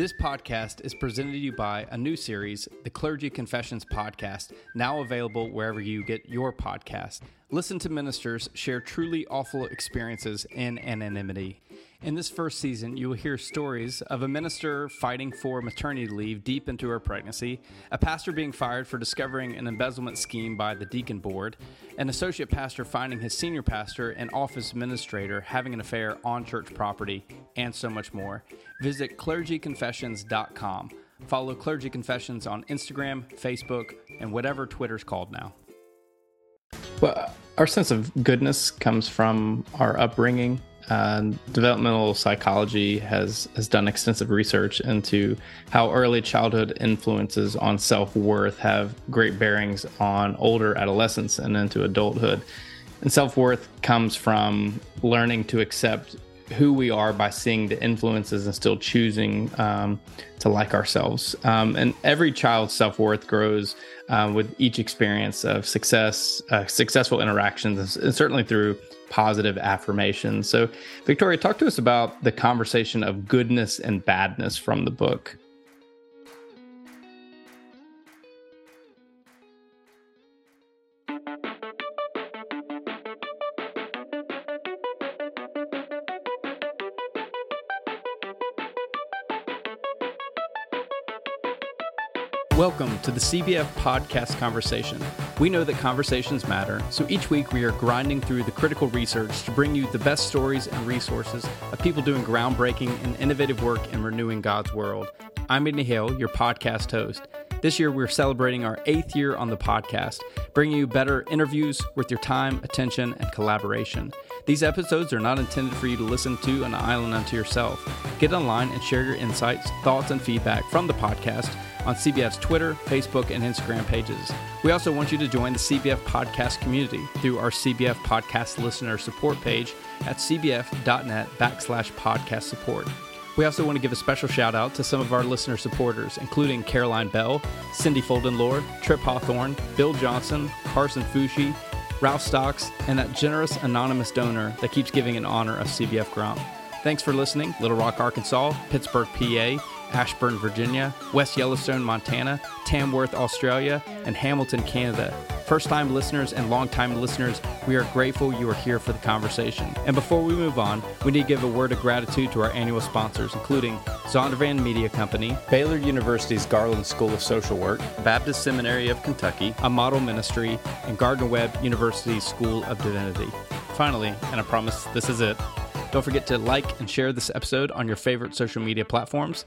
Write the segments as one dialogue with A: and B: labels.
A: This podcast is presented to you by a new series, the Clergy Confessions Podcast, now available wherever you get your podcast. Listen to ministers share truly awful experiences in anonymity. In this first season, you will hear stories of a minister fighting for maternity leave deep into her pregnancy, a pastor being fired for discovering an embezzlement scheme by the deacon board, an associate pastor finding his senior pastor and office administrator having an affair on church property, and so much more. Visit clergyconfessions.com. Follow Clergy Confessions on Instagram, Facebook, and whatever Twitter's called now. Well, our sense of goodness comes from our upbringing uh, developmental psychology has has done extensive research into how early childhood influences on self worth have great bearings on older adolescence and into adulthood. And self worth comes from learning to accept who we are by seeing the influences and still choosing um, to like ourselves. Um, and every child's self worth grows uh, with each experience of success, uh, successful interactions, and certainly through positive affirmations. So, Victoria, talk to us about the conversation of goodness and badness from the book. Welcome to the CBF Podcast Conversation. We know that conversations matter, so each week we are grinding through the critical research to bring you the best stories and resources of people doing groundbreaking and innovative work in renewing God's world. I'm Andy Hale, your podcast host. This year, we're celebrating our eighth year on the podcast, bringing you better interviews worth your time, attention, and collaboration. These episodes are not intended for you to listen to on an island unto yourself. Get online and share your insights, thoughts, and feedback from the podcast on CBF's Twitter, Facebook, and Instagram pages. We also want you to join the CBF podcast community through our CBF podcast listener support page at cbf.net backslash podcast support. We also want to give a special shout out to some of our listener supporters, including Caroline Bell, Cindy Folden Lord, Trip Hawthorne, Bill Johnson, Carson Fushi, Ralph Stocks, and that generous anonymous donor that keeps giving in honor of CBF Grump. Thanks for listening, Little Rock, Arkansas, Pittsburgh, PA, Ashburn, Virginia, West Yellowstone, Montana, Tamworth, Australia, and Hamilton, Canada. First time listeners and long time listeners, we are grateful you are here for the conversation. And before we move on, we need to give a word of gratitude to our annual sponsors, including Zondervan Media Company, Baylor University's Garland School of Social Work, Baptist Seminary of Kentucky, a model ministry, and Gardner Webb University's School of Divinity. Finally, and I promise this is it, don't forget to like and share this episode on your favorite social media platforms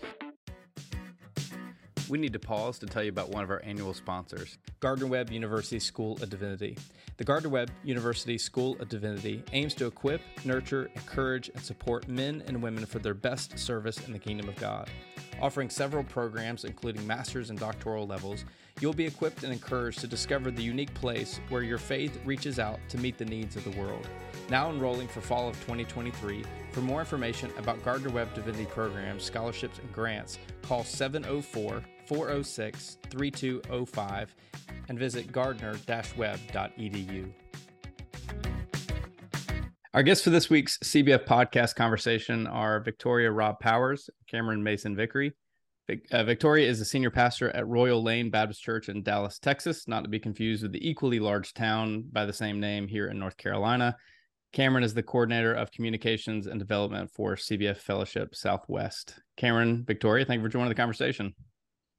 A: we need to pause to tell you about one of our annual sponsors, Gardner Webb University School of Divinity. The Gardner Webb University School of Divinity aims to equip, nurture, encourage, and support men and women for their best service in the kingdom of God. Offering several programs, including master's and doctoral levels, you'll be equipped and encouraged to discover the unique place where your faith reaches out to meet the needs of the world. Now enrolling for fall of 2023. For more information about Gardner Webb Divinity programs, scholarships, and grants, call 704 406 3205 and visit gardner webb.edu. Our guests for this week's CBF podcast conversation are Victoria Robb Powers, Cameron Mason Vickrey. Uh, Victoria is a senior pastor at Royal Lane Baptist Church in Dallas, Texas, not to be confused with the equally large town by the same name here in North Carolina. Cameron is the coordinator of communications and development for CBF Fellowship Southwest. Cameron, Victoria, thank you for joining the conversation.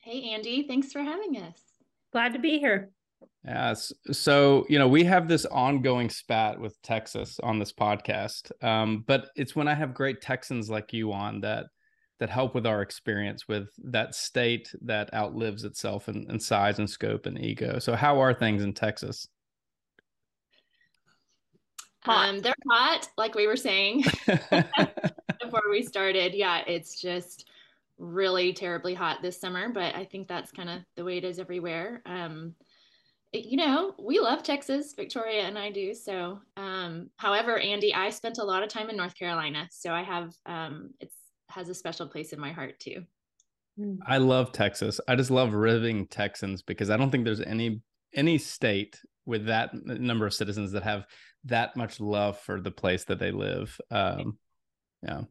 B: Hey, Andy. Thanks for having us.
C: Glad to be here.
A: Yes. So, you know, we have this ongoing spat with Texas on this podcast. Um, but it's when I have great Texans like you on that that help with our experience with that state that outlives itself in, in size and scope and ego. So how are things in Texas?
B: Um, they're hot, like we were saying before we started. Yeah, it's just really terribly hot this summer, but I think that's kind of the way it is everywhere. Um, it, you know, we love Texas, Victoria and I do. So, um, however, Andy, I spent a lot of time in North Carolina, so I have um, it's has a special place in my heart too.
A: Hmm. I love Texas. I just love riving Texans because I don't think there's any any state with that number of citizens that have that much love for the place that they live. Um, yeah.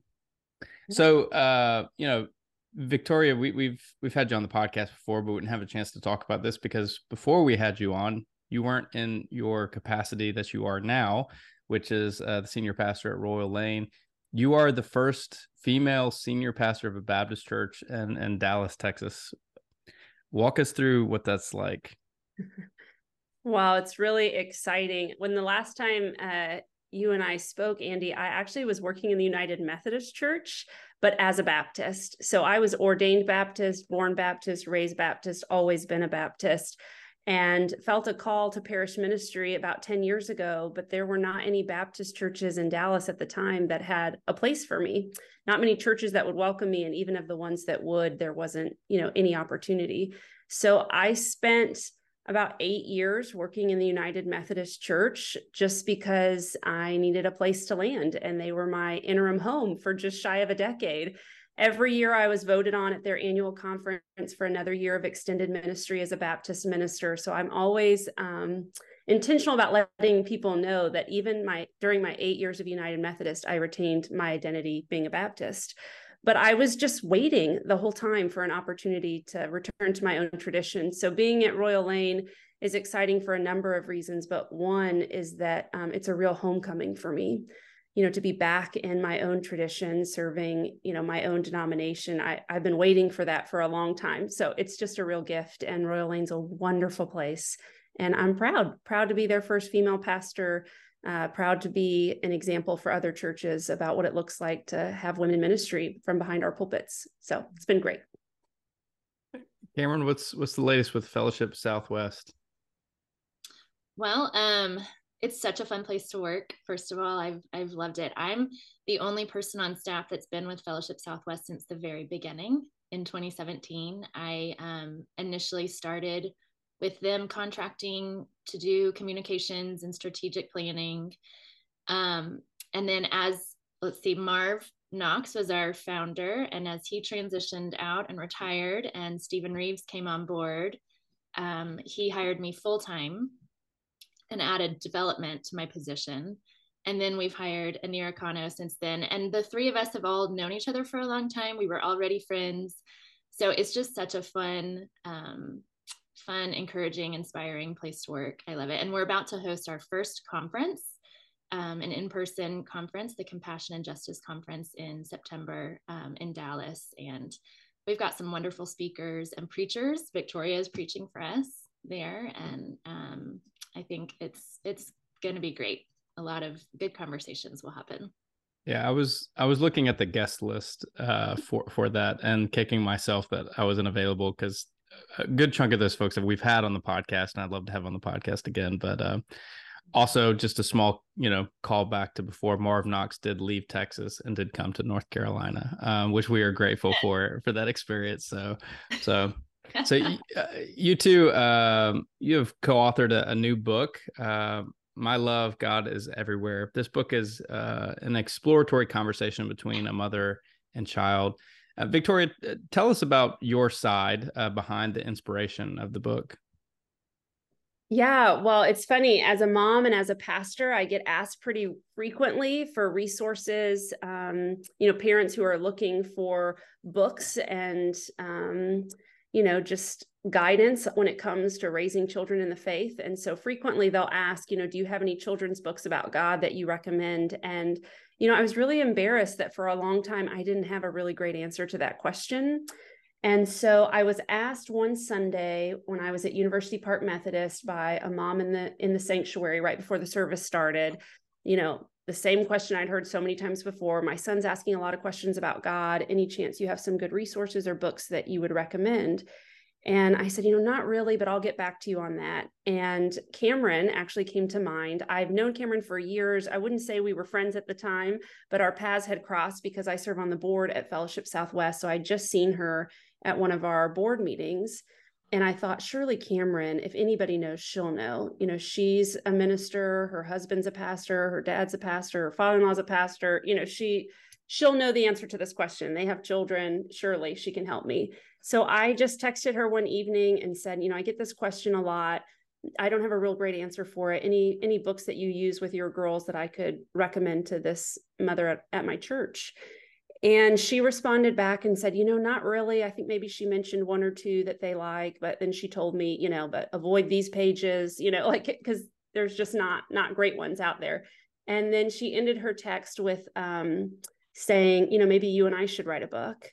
A: So, uh, you know, Victoria, we, we've we've had you on the podcast before, but we didn't have a chance to talk about this because before we had you on, you weren't in your capacity that you are now, which is uh, the senior pastor at Royal Lane. You are the first female senior pastor of a Baptist church in, in Dallas, Texas. Walk us through what that's like.
C: Wow, it's really exciting. When the last time uh, you and I spoke, Andy, I actually was working in the United Methodist Church, but as a Baptist. So I was ordained Baptist, born Baptist, raised Baptist, always been a Baptist, and felt a call to parish ministry about 10 years ago. But there were not any Baptist churches in Dallas at the time that had a place for me. Not many churches that would welcome me. And even of the ones that would, there wasn't, you know, any opportunity. So I spent about eight years working in the United Methodist Church just because I needed a place to land and they were my interim home for just shy of a decade. Every year I was voted on at their annual conference for another year of extended ministry as a Baptist minister. So I'm always um, intentional about letting people know that even my during my eight years of United Methodist, I retained my identity being a Baptist but I was just waiting the whole time for an opportunity to return to my own tradition. So being at Royal Lane is exciting for a number of reasons, but one is that um, it's a real homecoming for me. You know, to be back in my own tradition, serving, you know, my own denomination. I, I've been waiting for that for a long time. So it's just a real gift. And Royal Lane's a wonderful place. And I'm proud, proud to be their first female pastor uh, proud to be an example for other churches about what it looks like to have women ministry from behind our pulpits. So it's been great.
A: Cameron, what's what's the latest with Fellowship Southwest?
B: Well, um, it's such a fun place to work. First of all, I've I've loved it. I'm the only person on staff that's been with Fellowship Southwest since the very beginning in 2017. I um, initially started with them contracting to do communications and strategic planning. Um, and then as let's see, Marv Knox was our founder, and as he transitioned out and retired, and Stephen Reeves came on board, um, he hired me full time and added development to my position. And then we've hired Anira Kano since then. And the three of us have all known each other for a long time. We were already friends. So it's just such a fun um, fun, encouraging, inspiring place to work. I love it. And we're about to host our first conference, um, an in person conference, the Compassion and Justice Conference in September um, in Dallas. And we've got some wonderful speakers and preachers. Victoria is preaching for us there. And um, I think it's, it's going to be great. A lot of good conversations will happen.
A: Yeah, I was I was looking at the guest list uh, for for that and kicking myself that I wasn't available because a good chunk of those folks that we've had on the podcast, and I'd love to have on the podcast again. But uh, also, just a small, you know, call back to before Marv Knox did leave Texas and did come to North Carolina, um, which we are grateful for for that experience. So, so. So uh, you two, um, you have co-authored a, a new book, uh, "My Love, God is Everywhere." This book is uh, an exploratory conversation between a mother and child. Uh, Victoria, uh, tell us about your side uh, behind the inspiration of the book.
C: Yeah, well, it's funny. As a mom and as a pastor, I get asked pretty frequently for resources. Um, you know, parents who are looking for books and, um, you know, just guidance when it comes to raising children in the faith. And so frequently they'll ask, you know, do you have any children's books about God that you recommend? And you know, I was really embarrassed that for a long time I didn't have a really great answer to that question. And so I was asked one Sunday when I was at University Park Methodist by a mom in the in the sanctuary right before the service started, you know, the same question I'd heard so many times before. My son's asking a lot of questions about God. Any chance you have some good resources or books that you would recommend? And I said, you know, not really, but I'll get back to you on that. And Cameron actually came to mind. I've known Cameron for years. I wouldn't say we were friends at the time, but our paths had crossed because I serve on the board at Fellowship Southwest. So I'd just seen her at one of our board meetings. And I thought, surely Cameron, if anybody knows, she'll know. You know, she's a minister, her husband's a pastor, her dad's a pastor, her father in law's a pastor. You know, she she'll know the answer to this question. They have children. Surely she can help me. So I just texted her one evening and said, you know, I get this question a lot. I don't have a real great answer for it. Any any books that you use with your girls that I could recommend to this mother at, at my church? And she responded back and said, you know, not really. I think maybe she mentioned one or two that they like, but then she told me, you know, but avoid these pages, you know, like because there's just not not great ones out there. And then she ended her text with um, saying, you know, maybe you and I should write a book.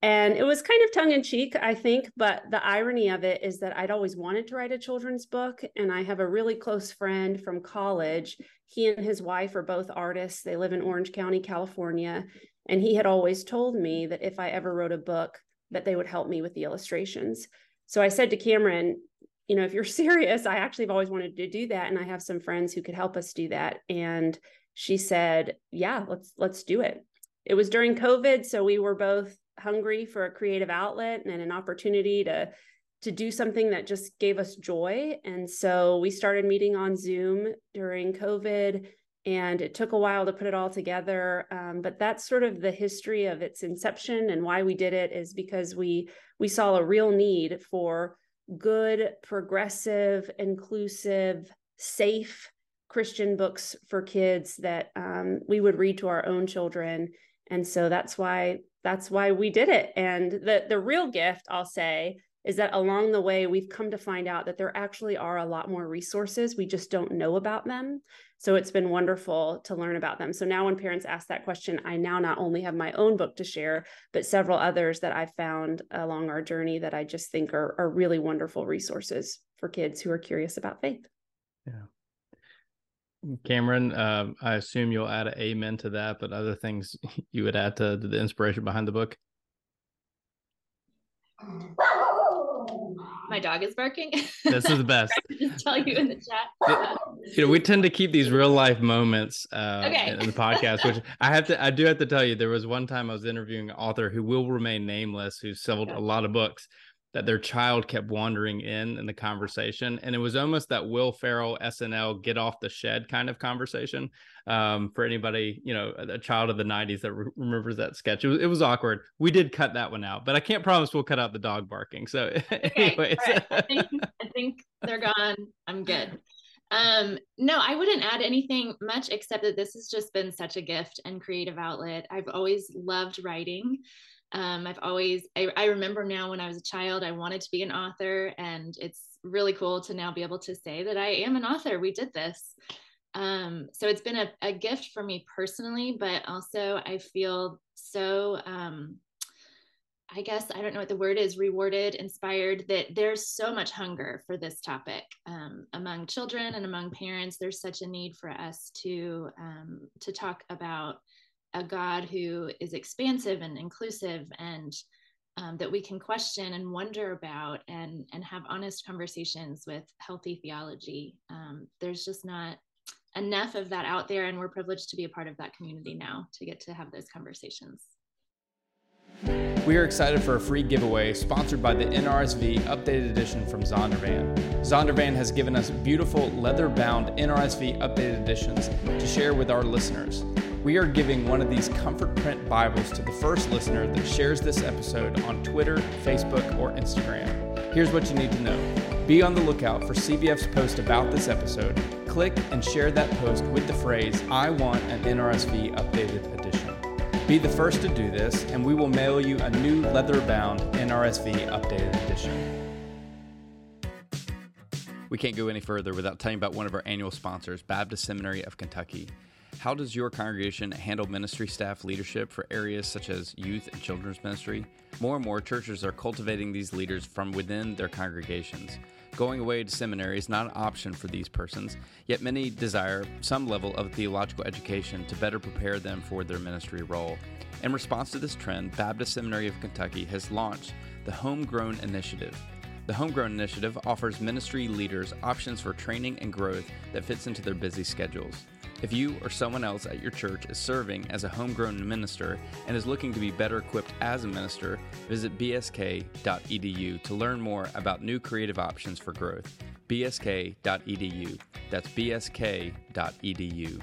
C: And it was kind of tongue in cheek, I think, but the irony of it is that I'd always wanted to write a children's book. And I have a really close friend from college. He and his wife are both artists. They live in Orange County, California. And he had always told me that if I ever wrote a book, that they would help me with the illustrations. So I said to Cameron, you know, if you're serious, I actually have always wanted to do that. And I have some friends who could help us do that. And she said, yeah, let's, let's do it. It was during COVID. So we were both hungry for a creative outlet and an opportunity to to do something that just gave us joy and so we started meeting on zoom during covid and it took a while to put it all together um, but that's sort of the history of its inception and why we did it is because we we saw a real need for good progressive inclusive safe christian books for kids that um, we would read to our own children and so that's why that's why we did it. And the the real gift, I'll say, is that along the way we've come to find out that there actually are a lot more resources. We just don't know about them. So it's been wonderful to learn about them. So now when parents ask that question, I now not only have my own book to share, but several others that I've found along our journey that I just think are, are really wonderful resources for kids who are curious about faith.
A: Yeah. Cameron, um, I assume you'll add an amen to that, but other things you would add to, to the inspiration behind the book?
B: My dog is barking.
A: This is the best.
B: just tell you in the chat.
A: you know, we tend to keep these real life moments uh, okay. in, in the podcast, which I have to, I do have to tell you, there was one time I was interviewing an author who will remain nameless, who sold a lot of books, that their child kept wandering in in the conversation and it was almost that will ferrell snl get off the shed kind of conversation um, for anybody you know a child of the 90s that re- remembers that sketch it was, it was, awkward we did cut that one out but i can't promise we'll cut out the dog barking so okay, anyways
B: right. I, think, I think they're gone i'm good um, no, I wouldn't add anything much except that this has just been such a gift and creative outlet. I've always loved writing. Um, I've always, I, I remember now when I was a child, I wanted to be an author, and it's really cool to now be able to say that I am an author. We did this. Um, so it's been a, a, gift for me personally, but also I feel so, um, I guess, I don't know what the word is, rewarded, inspired that there's so much hunger for this topic um, among children and among parents. There's such a need for us to, um, to talk about a God who is expansive and inclusive and um, that we can question and wonder about and and have honest conversations with healthy theology. Um, there's just not enough of that out there, and we're privileged to be a part of that community now to get to have those conversations.
A: We are excited for a free giveaway sponsored by the NRSV Updated Edition from Zondervan. Zondervan has given us beautiful leather bound NRSV Updated Editions to share with our listeners we are giving one of these comfort print Bibles to the first listener that shares this episode on Twitter, Facebook, or Instagram. Here's what you need to know be on the lookout for CBF's post about this episode. Click and share that post with the phrase, I want an NRSV updated edition. Be the first to do this, and we will mail you a new leather bound NRSV updated edition. We can't go any further without telling about one of our annual sponsors, Baptist Seminary of Kentucky. How does your congregation handle ministry staff leadership for areas such as youth and children's ministry? More and more churches are cultivating these leaders from within their congregations. Going away to seminary is not an option for these persons, yet many desire some level of theological education to better prepare them for their ministry role. In response to this trend, Baptist Seminary of Kentucky has launched the Homegrown Initiative. The Homegrown Initiative offers ministry leaders options for training and growth that fits into their busy schedules. If you or someone else at your church is serving as a homegrown minister and is looking to be better equipped as a minister, visit bsk.edu to learn more about new creative options for growth. bsk.edu. That's bsk.edu.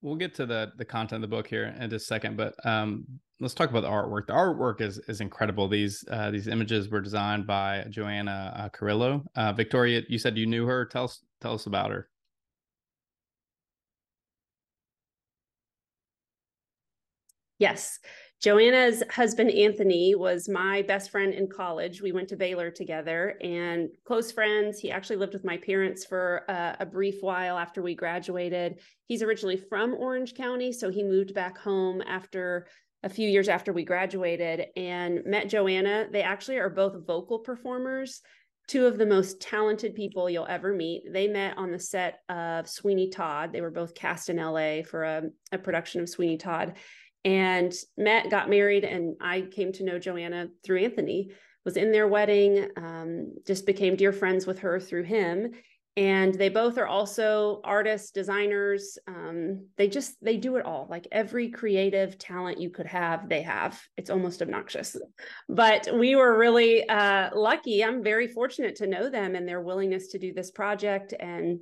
A: We'll get to the the content of the book here in just a second, but um, let's talk about the artwork. The artwork is is incredible. These uh, these images were designed by Joanna uh, Carrillo. Uh, Victoria, you said you knew her. Tell us tell us about her.
C: Yes. Joanna's husband, Anthony, was my best friend in college. We went to Baylor together and close friends. He actually lived with my parents for a, a, brief while after we graduated. He's originally from Orange County, so he moved back home after a few years after we graduated and met Joanna. They actually are both vocal performers, two of the most talented people you'll ever meet. They met on the set of Sweeney Todd. They were both cast in LA for a, a production of Sweeney Todd and met, got married, and I came to know Joanna through Anthony. Was in their wedding, um, just became dear friends with her through him, and they both are also artists, designers. Um, they just they do it all. Like every creative talent you could have, they have. It's almost obnoxious, but we were really uh, lucky. I'm very fortunate to know them and their willingness to do this project and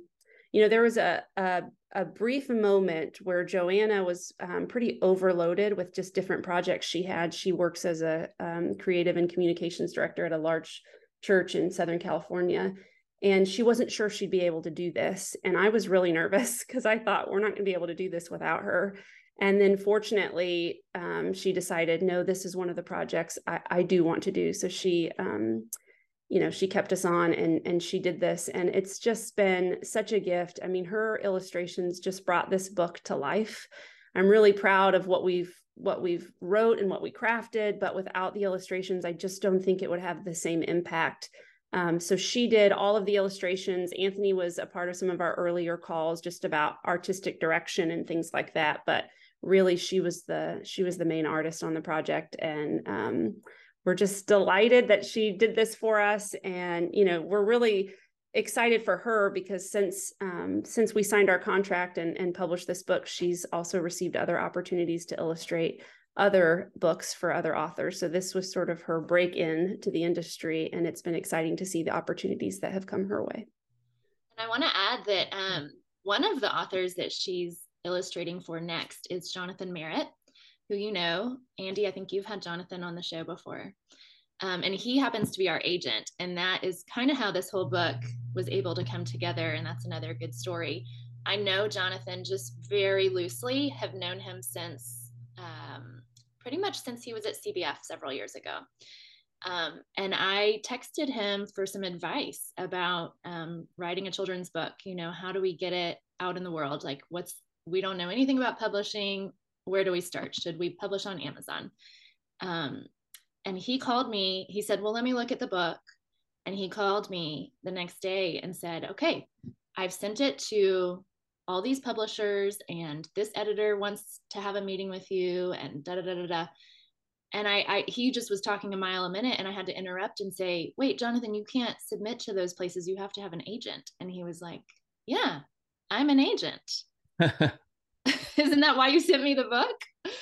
C: you know there was a, a, a brief moment where joanna was um, pretty overloaded with just different projects she had. She works as a um, creative and communications director at a large church in southern california and she wasn't sure she'd be able to do this and i was really nervous because i thought we're not going to be able to do this without her. And then fortunately um, she decided no this is one of the projects i, I do want to do. So she um, you know she kept us on and and she did this and it's just been such a gift. I mean her illustrations just brought this book to life. I'm really proud of what we've what we've wrote and what we crafted but without the illustrations i just don't think it would have the same impact. Um, so she did all of the illustrations. Anthony was a part of some of our earlier calls just about artistic direction and things like that but really she was the she was the main artist on the project. And um, we're just delighted that she did this for us and you know we're really excited for her because since um, since we signed our contract and, and published this book she's also received other opportunities to illustrate other books for other authors. So this was sort of her break in to the industry and it's been exciting to see the opportunities that have come her way.
B: And i want to add that um, one of the authors that she's illustrating for next is jonathan merritt who you know. Andy, I think you've had Jonathan on the show before. Um, and he happens to be our agent. And that is kind of how this whole book was able to come together. And that's another good story. I know Jonathan just very loosely, have known him since um, pretty much since he was at CBF several years ago. Um, and I texted him for some advice about um, writing a children's book. You know, how do we get it out in the world? Like, what's, we don't know anything about publishing where do we start? Should we publish on Amazon? Um, and he called me. He said, Well, let me look at the book. And he called me the next day and said, Okay, I've sent it to all these publishers, and this editor wants to have a meeting with you, and da da da da da. And I, I, he just was talking a mile a minute, and I had to interrupt and say, "Wait, Jonathan, you can't submit to those places. You have to have an agent." And he was like, "Yeah, I'm an agent." isn't that why you sent me the book?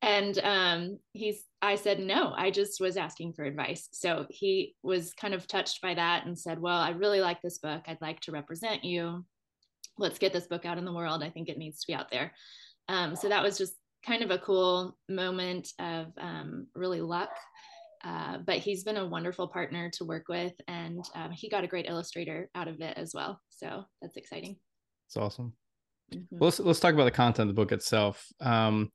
B: And um, he's, I said, no, I just was asking for advice. So he was kind of touched by that and said, well, I really like this book. I'd like to represent you. Let's get this book out in the world. I think it needs to be out there. Um, so that was just kind of a cool moment of um, really luck. Uh, but he's been a wonderful partner to work with, and um, he got a great illustrator out of it as well. So that's exciting.
A: It's awesome. Mm-hmm. let's let's talk about the content of the book itself. Um,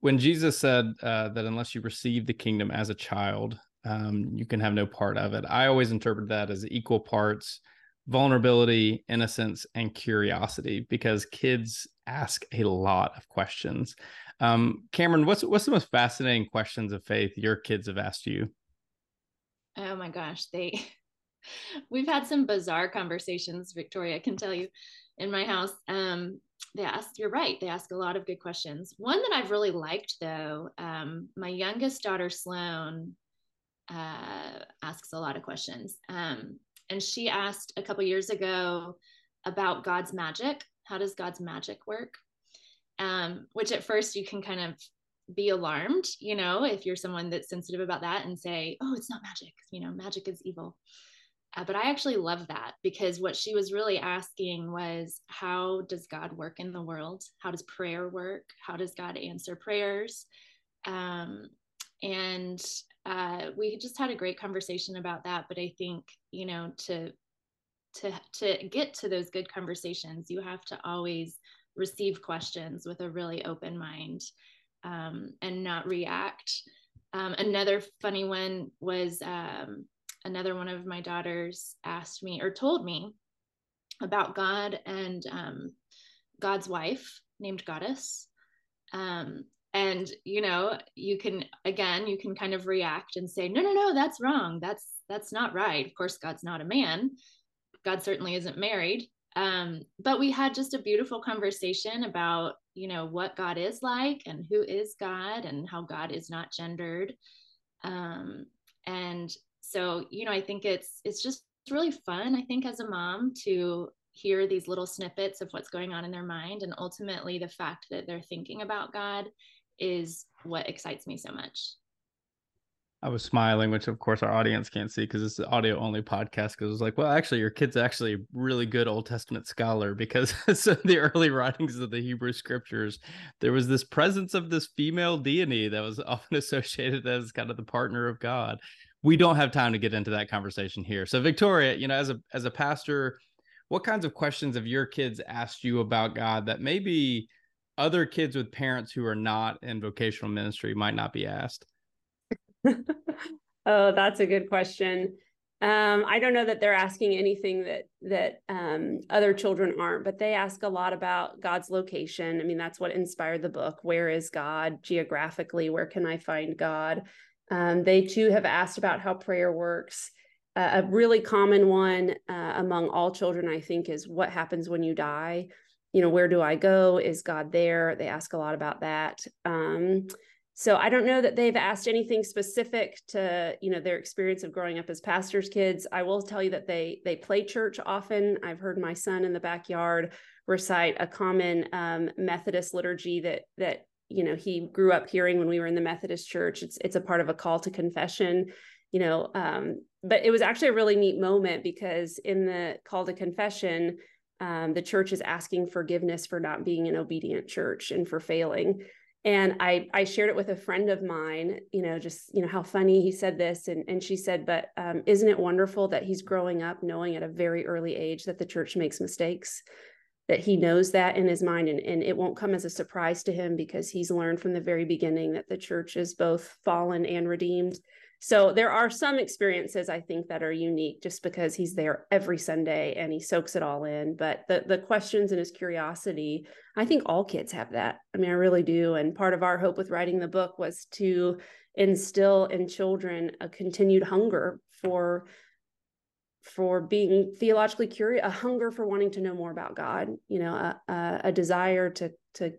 A: when Jesus said uh, that unless you receive the kingdom as a child, um, you can have no part of it. I always interpret that as equal parts vulnerability, innocence, and curiosity because kids ask a lot of questions. Um, Cameron, what's what's the most fascinating questions of faith your kids have asked you?
B: Oh my gosh, they we've had some bizarre conversations, Victoria can tell you, in my house. Um, they ask you're right they ask a lot of good questions. One that i've really liked though um, my youngest daughter sloan uh, asks a lot of questions. Um, and she asked a couple years ago about god's magic. How does god's magic work? Um, which at first you can kind of be alarmed you know if you're someone that's sensitive about that and say oh it's not magic you know magic is evil uh, but I actually love that because what she was really asking was how does God work in the world? How does prayer work? How does God answer prayers? Um, and uh, we just had a great conversation about that. But I think, you know, to to to get to those good conversations, you have to always receive questions with a really open mind. um, and not react. Um, another funny one was um, another one of my daughters asked me or told me about God and um, God's wife named Goddess. Um, and you know, you can again, you can kind of react and say, no, no, no, that's wrong. That's that's not right. Of course, God's not a man. God certainly isn't married. Um, but we had just a beautiful conversation about, you know, what God is like and who is God and how God is not gendered. Um, and so, you know, I think it's it's just really fun. I think as a mom to hear these little snippets of what's going on in their mind, and ultimately the fact that they're thinking about God is what excites me so much.
A: I was smiling, which of course our audience can't see because it's an audio only podcast. Because it was like, well, actually, your kid's actually a really good Old Testament scholar because in the early writings of the Hebrew scriptures, there was this presence of this female deity that was often associated as kind of the partner of God. We don't have time to get into that conversation here. So, Victoria, you know, as a as a pastor, what kinds of questions have your kids asked you about God that maybe other kids with parents who are not in vocational ministry might not be asked?
C: oh, that's a good question. Um, I don't know that they're asking anything that that um, other children aren't, but they ask a lot about God's location. I mean, that's what inspired the book. Where is God geographically? Where can I find God? Um, they too have asked about how prayer works. Uh, a really common one uh, among all children, I think, is what happens when you die. You know, where do I go? Is God there? They ask a lot about that. Um, so i don't know that they've asked anything specific to you know their experience of growing up as pastors kids i will tell you that they they play church often i've heard my son in the backyard recite a common um, methodist liturgy that that you know he grew up hearing when we were in the methodist church it's it's a part of a call to confession you know um, but it was actually a really neat moment because in the call to confession um, the church is asking forgiveness for not being an obedient church and for failing. And i i shared it with a friend of mine you know just you know how funny he said this. And and she said but um, isn't it wonderful that he's growing up knowing at a very early age that the church makes mistakes that he knows that in his mind and, and it won't come as a surprise to him because he's learned from the very beginning that the church is both fallen and redeemed so there are some experiences I think that are unique just because he's there every Sunday and he soaks it all in. But the the questions and his curiosity, I think all kids have that. I mean, I really do. And part of our hope with writing the book was to instill in children a continued hunger for for being theologically curious, a hunger for wanting to know more about God, you know, a, a, a desire to to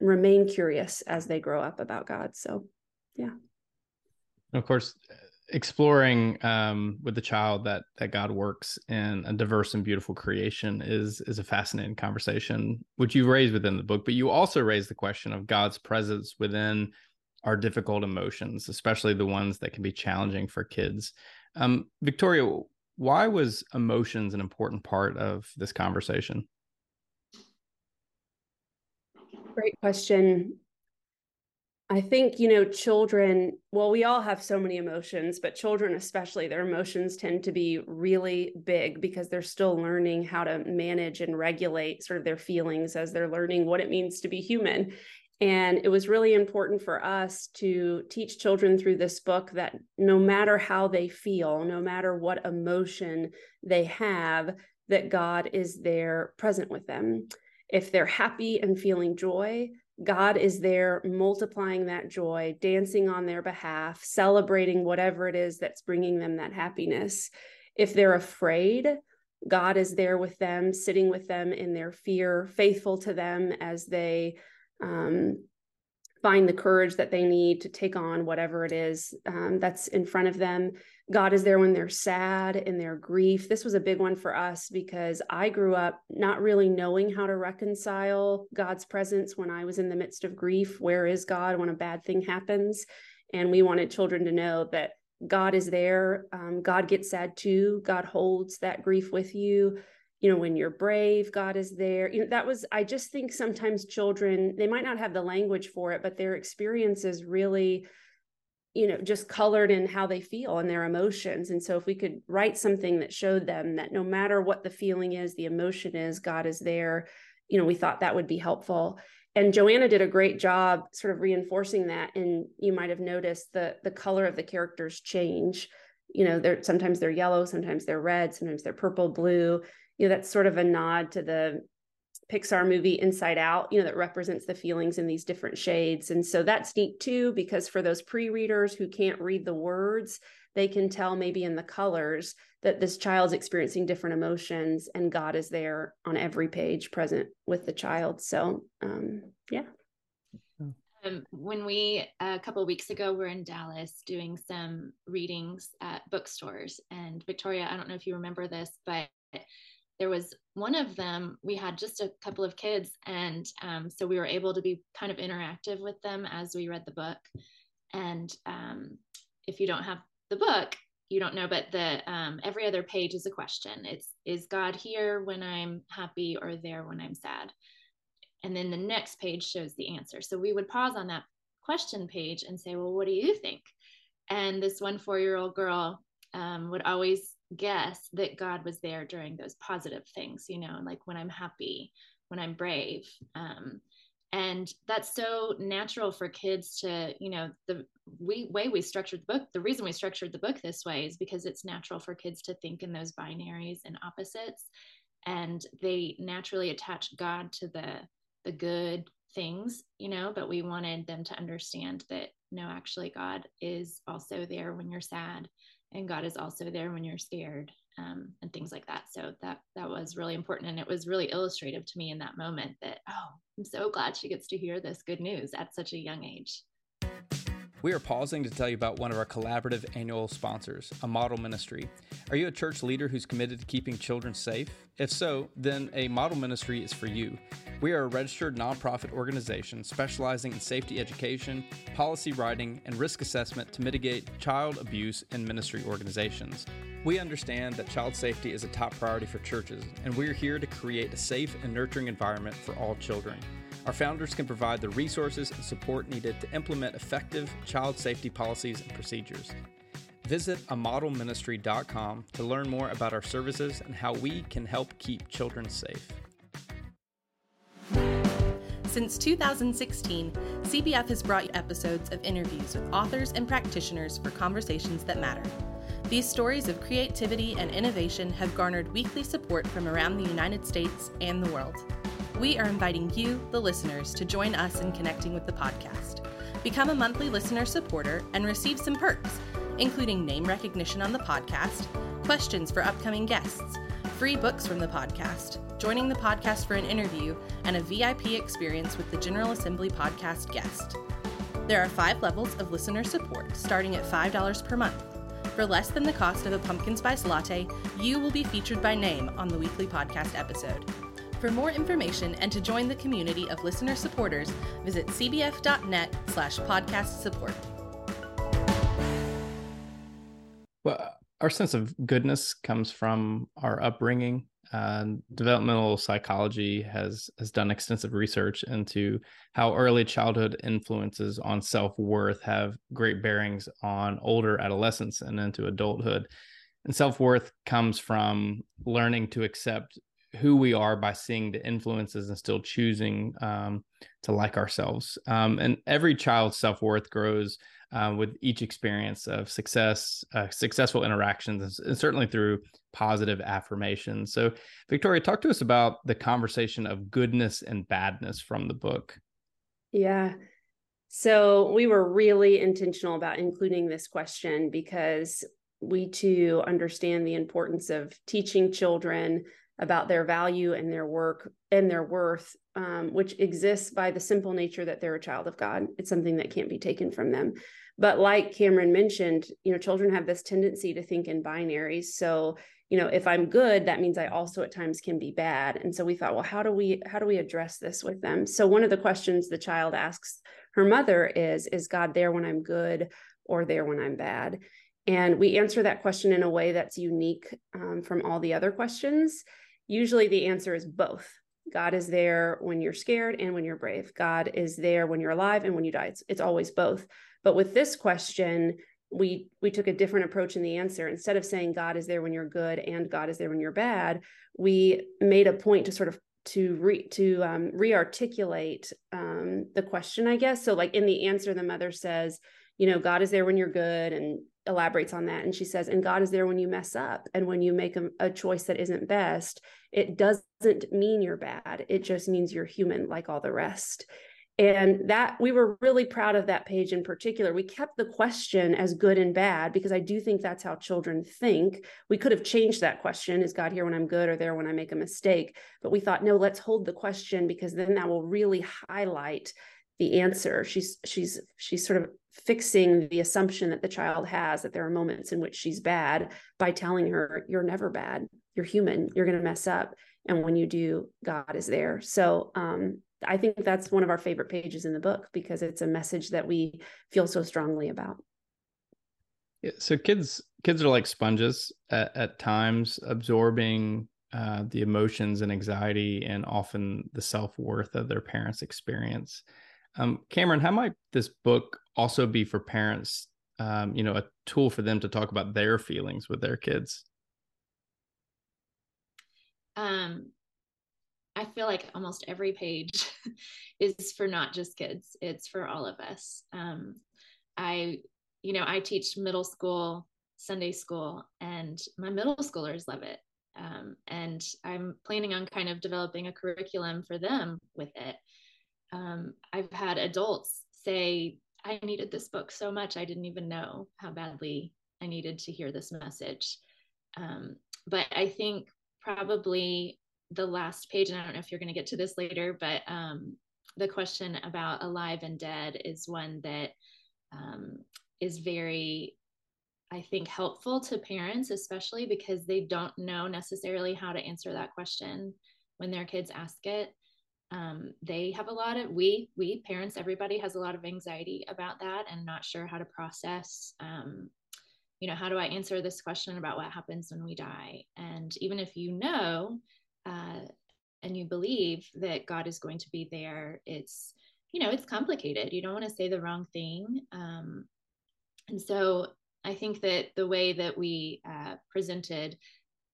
C: remain curious as they grow up about God. So, yeah
A: of course exploring um, with the child that that God works in a diverse and beautiful creation is is a fascinating conversation, which you raise within the book. But you also raise the question of God's presence within our difficult emotions, especially the ones that can be challenging for kids. Um, Victoria, why was emotions an important part of this conversation?
C: Great question. I think, you know, children, well, we all have so many emotions, but children, especially, their emotions tend to be really big because they're still learning how to manage and regulate sort of their feelings as they're learning what it means to be human. And it was really important for us to teach children through this book that no matter how they feel, no matter what emotion they have, that God is there present with them. If they're happy and feeling joy, God is there multiplying that joy, dancing on their behalf, celebrating whatever it is that's bringing them that happiness. If they're afraid, God is there with them, sitting with them in their fear, faithful to them as they um, find the courage that they need to take on whatever it is um, that's in front of them. God is there when they're sad, in their grief. This was a big one for us because I grew up not really knowing how to reconcile God's presence when I was in the midst of grief. Where is God when a bad thing happens? And we wanted children to know that God is there. Um, God gets sad too. God holds that grief with you. You know, when you're brave, God is there. You know, that was, I just think sometimes children, they might not have the language for it, but their experiences really you know just colored in how they feel and their emotions and so if we could write something that showed them that no matter what the feeling is the emotion is god is there you know we thought that would be helpful and Joanna did a great job sort of reinforcing that. And you might have noticed the the color of the characters change. You know, they're sometimes they're yellow, sometimes they're red, sometimes they're purple, blue. You know, that's sort of a nod to the Pixar movie Inside Out, you know, that represents the feelings in these different shades. And so that's neat too, because for those pre readers who can't read the words, they can tell maybe in the colors that this child's experiencing different emotions and God is there on every page present with the child. So, um, yeah.
B: Um, when we a couple of weeks ago were in Dallas doing some readings at bookstores, and Victoria, I don't know if you remember this, but there was one of them we had just a couple of kids and um, so we were able to be kind of interactive with them as we read the book. And um, if you don't have the book you don't know but the um, every other page is a question. It's is god here when i'm happy or there when i'm sad? And then the next page shows the answer. So we would pause on that question page and say well what do you think? And this one four year old girl um, would always guess that God was there during those positive things, you know, like when I'm happy, when I'm brave. Um, and that's so natural for kids to, you know, the we, way we structured the book, the reason we structured the book this way is because it's natural for kids to think in those binaries and opposites. And they naturally attach God to the the good things, you know, but we wanted them to understand that no, actually, God is also there when you're sad and God is also there when you're scared um, and things like that. So that that was really important, and it was really illustrative to me in that moment that oh, I'm so glad she gets to hear this good news at such a young age.
A: We are pausing to tell you about one of our collaborative annual sponsors, a model ministry. Are you a church leader who's committed to keeping children safe? If so, then a model ministry is for you. We are a registered nonprofit organization specializing in safety education, policy writing, and risk assessment to mitigate child abuse in ministry organizations. We understand that child safety is a top priority for churches, and we're here to create a safe and nurturing environment for all children. Our founders can provide the resources and support needed to implement effective child safety policies and procedures. Visit amodelministry.com to learn more about our services and how we can help keep children safe.
D: Since 2016, CBF has brought you episodes of interviews with authors and practitioners for conversations that matter. These stories of creativity and innovation have garnered weekly support from around the United States and the world. We are inviting you, the listeners, to join us in connecting with the podcast. Become a monthly listener supporter and receive some perks, including name recognition on the podcast, questions for upcoming guests, free books from the podcast, joining the podcast for an interview, and a VIP experience with the General Assembly podcast guest. There are five levels of listener support, starting at $5 per month. For less than the cost of a pumpkin spice latte, you will be featured by name on the weekly podcast episode. For more information and to join the community of listener supporters, visit cbf.net slash podcast support.
A: Well, our sense of goodness comes from our upbringing uh, developmental psychology has has done extensive research into how early childhood influences on self-worth have great bearings on older adolescence and into adulthood. And self-worth comes from learning to accept who we are by seeing the influences and still choosing um, to like ourselves. Um, and every child's self-worth grows uh, with each experience of success, uh, successful interactions, and certainly through positive affirmations. So, Victoria, talk to us about the conversation of goodness and badness from the book.
C: Yeah. So, we were really intentional about including this question because we too understand the importance of teaching children about their value and their work and their worth, um, which exists by the simple nature that they're a child of God. It's something that can't be taken from them. But like Cameron mentioned, you know, children have this tendency to think in binaries. So, you know, if I'm good, that means I also at times can be bad. And so we thought, well, how do we how do we address this with them? So one of the questions the child asks her mother is, is God there when I'm good or there when I'm bad? And we answer that question in a way that's unique um, from all the other questions usually the answer is both. God is there when you're scared and when you're brave. God is there when you're alive and when you die. It's, it's always both. But with this question, we we took a different approach in the answer. Instead of saying God is there when you're good and God is there when you're bad, we made a point to sort of to re to um, re-articulate um, the question i guess so like in the answer the mother says you know god is there when you're good and elaborates on that and she says and god is there when you mess up and when you make a, a, choice that isn't best it doesn't mean you're bad it just means you're human like all the rest. And that we were really proud of that page in particular. We kept the question as good and bad because i do think that's how children think. We could have changed that question is god here when i'm good or there when i make a mistake? But we thought no let's hold the question because then that will really highlight the answer. She's she's she's sort of fixing the assumption that the child has that there are moments in which she's bad by telling her you're never bad. You're human. You're going to mess up. And when you do god is there. So um, i think that's one of our favorite pages in the book because it's a message that we feel so strongly about.
A: Yeah, so kids kids are like sponges at, at times absorbing uh, the emotions and anxiety and often the self-worth of their parents experience um, Cameron, how might this book also be for parents? Um, you know, a tool for them to talk about their feelings with their kids.
B: Um, I feel like almost every page is for not just kids; it's for all of us. Um, I, you know, I teach middle school Sunday school, and my middle schoolers love it. Um, and I'm planning on kind of developing a curriculum for them with it um, I've had adults say, I needed this book so much, I didn't even know how badly I needed to hear this message. Um, but I think probably the last page, and I don't know if you're going to get to this later, but um, the question about alive and dead is one that um, is very, I think, helpful to parents, especially because they don't know necessarily how to answer that question when their kids ask it um, they have a lot of we we parents everybody has a lot of anxiety about that and not sure how to process um, you know how do i answer this question about what happens when we die? And even if you know uh, and you believe that god is going to be there it's you know it's complicated. You don't want to say the wrong thing um, and so i think that the way that we uh, presented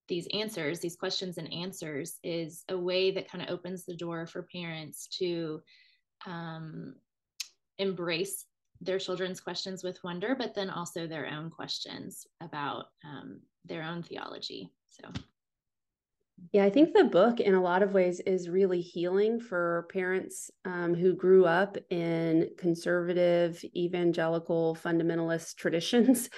B: these answers, these questions and answers, is a way that kind of opens the door for parents to um, embrace their children's questions with wonder, but then also their own questions about um, their own theology. So,
C: yeah, I think the book, in a lot of ways, is really healing for parents um, who grew up in conservative, evangelical, fundamentalist traditions,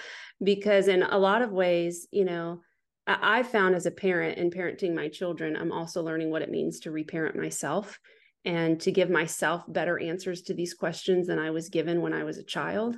C: because in a lot of ways, you know, I found as a parent and parenting my children, I'm also learning what it means to reparent myself and to give myself better answers to these questions than I was given when I was a child.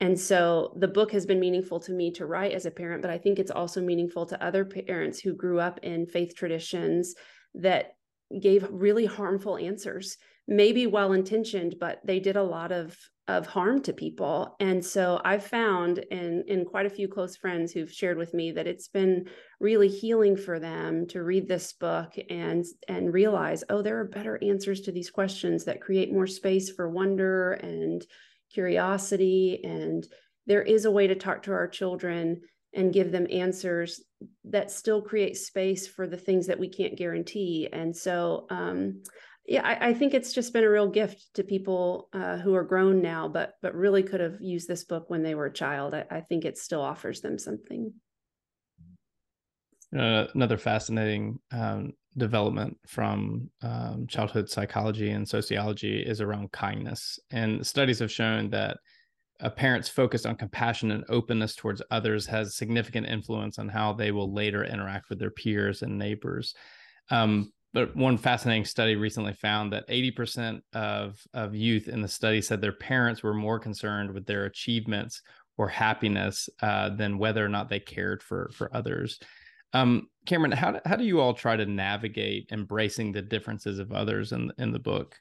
C: And so the book has been meaningful to me to write as a parent, but I think it's also meaningful to other parents who grew up in faith traditions that gave really harmful answers maybe well intentioned but they did a lot of of harm to people. And so i've found in in quite a few close friends who've shared with me that it's been really healing for them to read this book and and realize oh there are better answers to these questions that create more space for wonder and curiosity. And there is a way to talk to our children and give them answers that still create space for the things that we can't guarantee. And so um, yeah, I, I, think it's just been a real gift to people uh, who are grown now, but but really could have used this book when they were a child. I, I think it still offers them something.
A: Uh, another fascinating um, development from um, childhood psychology and sociology is around kindness, and studies have shown that a parent's focus on compassion and openness towards others has significant influence on how they will later interact with their peers and neighbors. Um, but one fascinating study recently found that 80% of, of youth in the study said their parents were more concerned with their achievements or happiness uh, than whether or not they cared for for others. Um, Cameron, how do, how do you all try to navigate embracing the differences of others in in the book?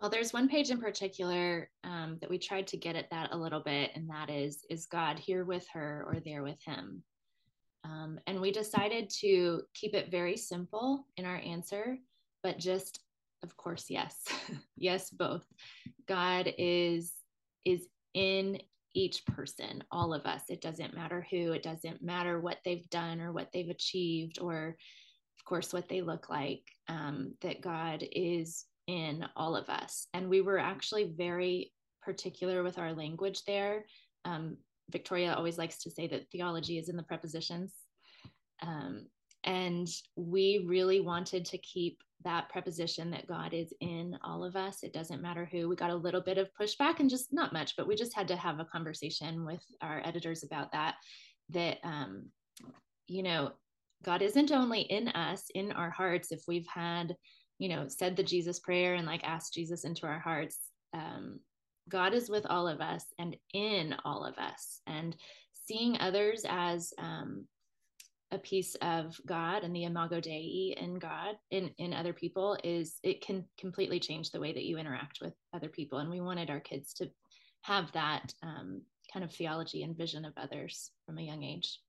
B: Well, there's one page in particular um, that we tried to get at that a little bit, and that is, is God here with her or there with him? Um, and we decided to keep it very simple in our answer, but just, of course, yes, yes, both. God is is in each person, all of us. It doesn't matter who, it doesn't matter what they've done or what they've achieved, or of course, what they look like, um, that God is in all of us. And we were actually very particular with our language there. Um, Victoria always likes to say that theology is in the prepositions. Um, and we really wanted to keep that preposition that God is in all of us. It doesn't matter who. We got a little bit of pushback and just not much, but we just had to have a conversation with our editors about that. That, um, you know, God isn't only in us, in our hearts, if we've had, you know, said the Jesus prayer and like asked Jesus into our hearts. Um, God is with all of us and in all of us. And seeing others as um, a piece of God and the imago Dei in God in in other people is it can completely change the way that you interact with other people. And we wanted our kids to have that um, kind of theology and vision of others from a young age.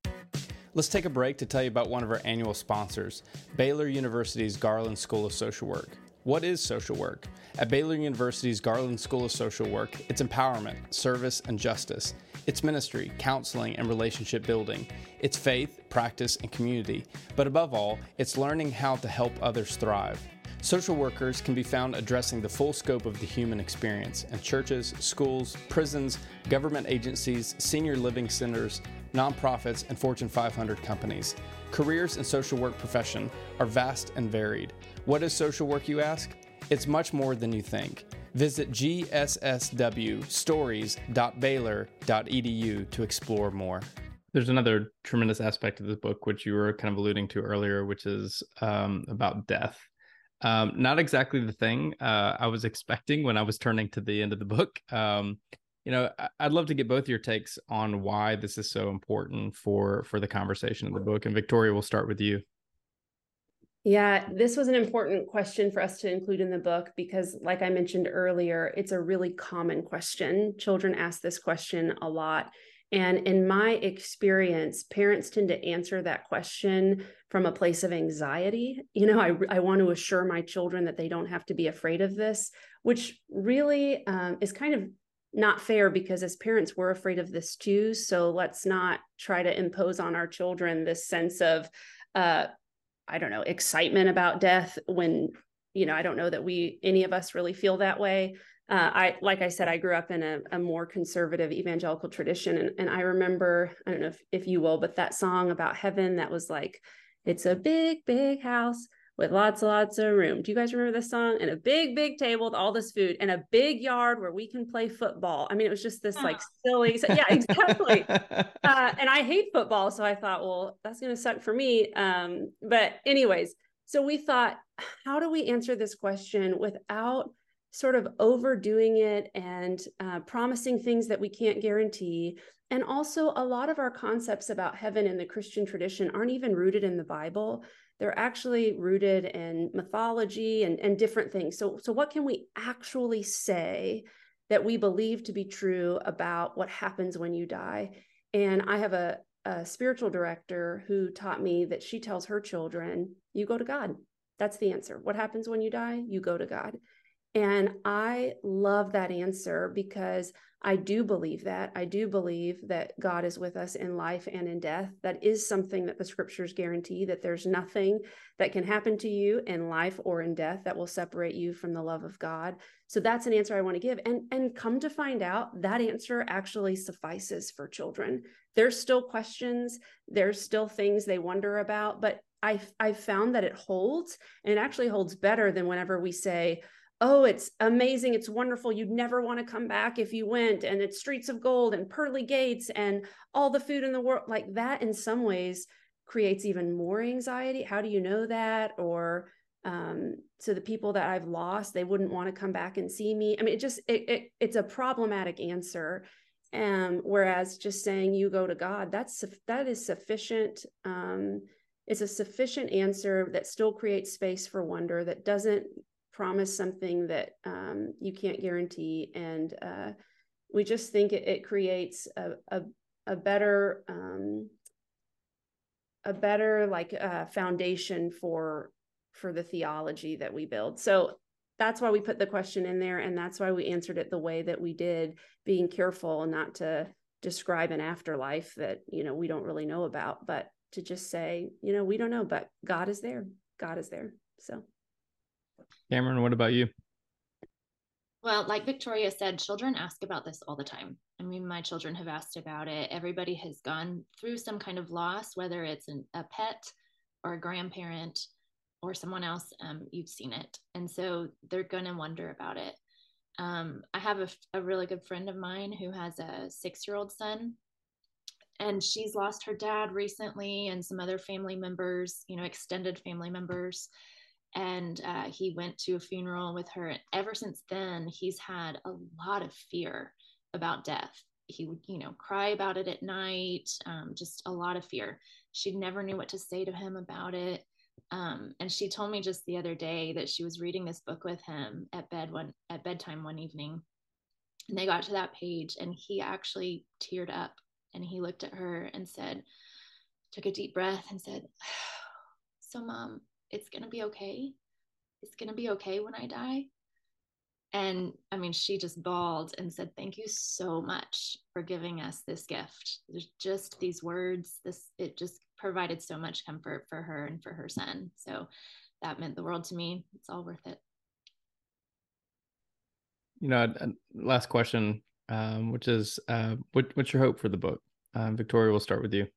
A: Let's take a break to tell you about one of our annual sponsors, Baylor University's Garland School of Social Work. What is social work? At Baylor University's Garland School of Social Work, it's empowerment, service, and justice. It's ministry, counseling, and relationship building. It's faith, practice, and community. But above all, it's learning how to help others thrive. Social workers can be found addressing the full scope of the human experience in churches, schools, prisons, government agencies, senior living centers, nonprofits, and Fortune 500 companies. Careers in social work profession are vast and varied. What is social work, you ask? It's much more than you think. Visit gsswstories.baylor.edu to explore more. There's another tremendous aspect of this book, which you were kind of alluding to earlier, which is um, about death. Um, not exactly the thing uh, I was expecting when I was turning to the end of the book. Um, you know, I'd love to get both your takes on why this is so important for for the conversation of the book. And Victoria, we'll start with you.
C: Yeah, this was an important question for us to include in the book because, like I mentioned earlier, it's a really common question. Children ask this question a lot. And in my experience, parents tend to answer that question from a place of anxiety. You know, I, I want to assure my children that they don't have to be afraid of this, which really um, is kind of not fair because as parents, we're afraid of this too. So let's not try to impose on our children this sense of, uh, I don't know, excitement about death when, you know, I don't know that we, any of us really feel that way. Uh, I, like I said, I grew up in a, a more conservative evangelical tradition. And, and I remember, I don't know if, if you will, but that song about heaven that was like, it's a big, big house with lots and lots of room. Do you guys remember this song? And a big, big table with all this food and a big yard where we can play football. I mean, it was just this like silly. Yeah, exactly. uh, and I hate football. So I thought, well, that's going to suck for me. Um, but, anyways, so we thought, how do we answer this question without sort of overdoing it and uh, promising things that we can't guarantee? And also, a lot of our concepts about heaven in the Christian tradition aren't even rooted in the Bible they're actually rooted in mythology and, and different things. So, so what can we actually say that we believe to be true about what happens when you die? And I have a, a spiritual director who taught me that she tells her children, you go to God. That's the answer. What happens when you die? You go to God. And I love that answer because I do believe that. I do believe that God is with us in life and in death. That is something that the scriptures guarantee that there's nothing that can happen to you in life or in death that will separate you from the love of God. So that's an answer I want to give. And and come to find out that answer actually suffices for children. There's still questions, there's still things they wonder about, but I I found that it holds and it actually holds better than whenever we say oh, it's amazing, it's wonderful. You'd never want to come back if you went, and it's streets of gold and pearly gates and all the food in the world. Like that, in some ways, creates even more anxiety. How do you know that? Or um, the people that I've lost, they wouldn't want to come back and see me. I mean, it just it, it it's a problematic answer. Um, whereas just saying you go to God, that's that is sufficient. Um, it's a sufficient answer that still creates space for wonder that doesn't promise something that um, you can't guarantee. And uh, we just think it, it creates a, a, a better um, a better like uh, foundation for for the theology that we build. So that's why we put the question in there and that's why we answered it the way that we did being careful not to describe an afterlife that you know we don't really know about but to just say you know we don't know but god is there. God is there. So,
A: Cameron, what about you?
B: Well, like Victoria said, children ask about this all the time. I mean, my children have asked about it. Everybody has gone through some kind of loss, whether it's an, a pet or a grandparent or someone else, um, you've seen it. And so they're going to wonder about it. Um, I have a, a really good friend of mine who has a six year old son, and she's lost her dad recently and some other family members, you know, extended family members. And uh, he went to a funeral with her. Ever since then, he's had a lot of fear about death. He would, you know, cry about it at night, um, just a lot of fear. She never knew what to say to him about it. Um, and she told me just the other day that she was reading this book with him at bed one at bedtime one evening and they got to that page and he actually teared up and he looked at her and said took a deep breath and said so mom it's going to be okay. It's going to be okay when i die. And i mean she just bawled and said thank you so much for giving us this gift. There's just these words this it just provided so much comfort for her and for her son. So that meant the world to me. It's all worth it.
A: You know last question um, which is uh, what, what's your hope for the book? Um, victoria we'll start with you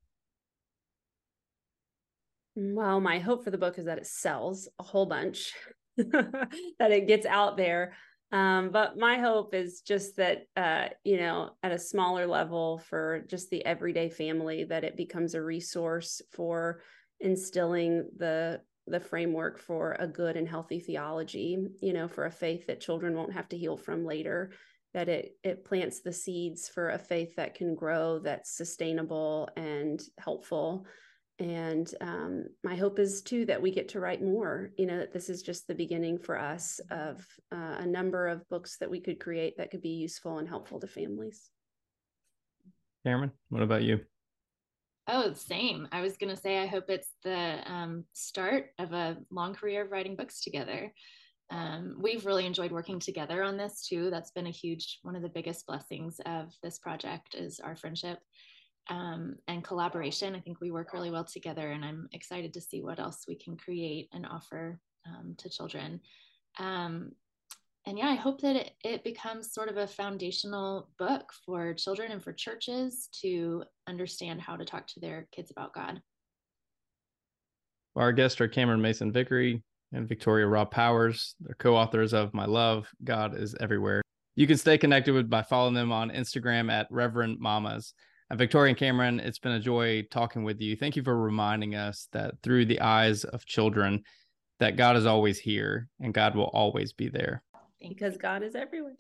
C: well my hope for the book is that it sells a whole bunch that it gets out there. Um, but my hope is just that, uh, you know, at a smaller level for just the everyday family, that it becomes a resource for instilling the the framework for a good and healthy theology, you know, for a faith that children won't have to heal from later, that it it plants the seeds for a faith that can grow, that's sustainable and helpful and um, my hope is too that we get to write more you know that this is just the beginning for us of uh, a number of books that we could create that could be useful and helpful to families.
A: Cameron what about you?
B: Oh same. I was going to say i hope it's the um, start of a long career of writing books together. Um, we've really enjoyed working together on this too. That's been a huge one of the biggest blessings of this project is our friendship um, and collaboration. I think we work really well together, and I'm excited to see what else we can create and offer um, to children. Um, and yeah, I hope that it, it becomes sort of a foundational book for children and for churches to understand how to talk to their kids about God.
A: Our guests are Cameron Mason Vickrey and Victoria Robb Powers. They're co authors of My Love, God is Everywhere. You can stay connected with by following them on Instagram at Reverend Mamas. Uh, Victoria and Cameron, it's been a joy talking with you. Thank you for reminding us that through the eyes of children, that God is always here and God will always be there.
C: Because God is everywhere.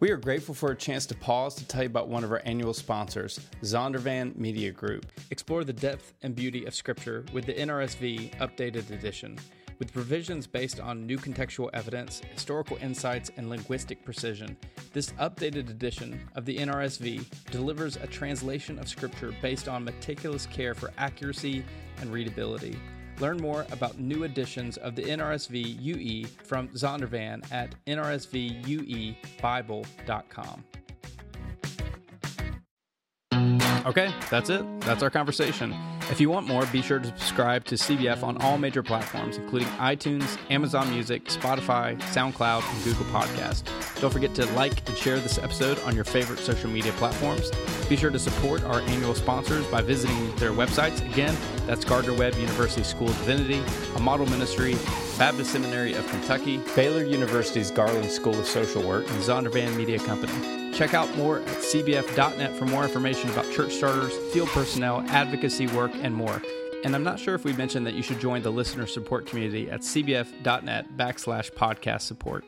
A: We are grateful for a chance to pause to tell you about one of our annual sponsors, Zondervan Media Group. Explore the depth and beauty of Scripture with the NRSV Updated Edition. With provisions based on new contextual evidence, historical insights, and linguistic precision, this updated edition of the NRSV delivers a translation of Scripture based on meticulous care for accuracy and readability. Learn more about new editions of the NRSV UE from Zondervan at nrsvuebible.com. Okay, that's it. That's our conversation. If you want more, be sure to subscribe to CBF on all major platforms, including iTunes, Amazon Music, Spotify, SoundCloud, and Google Podcast. Don't forget to like and share this episode on your favorite social media platforms. Be sure to support our annual sponsors by visiting their websites. Again, that's Gardner Webb University School of Divinity, a model ministry, Baptist Seminary of Kentucky, Baylor University's Garland School of Social Work, and Zondervan Media Company. Check out more at cbf.net for more information about church starters, field personnel, advocacy work, and more. And I'm not sure if we mentioned that you should join the listener support community at cbf.net backslash podcast support.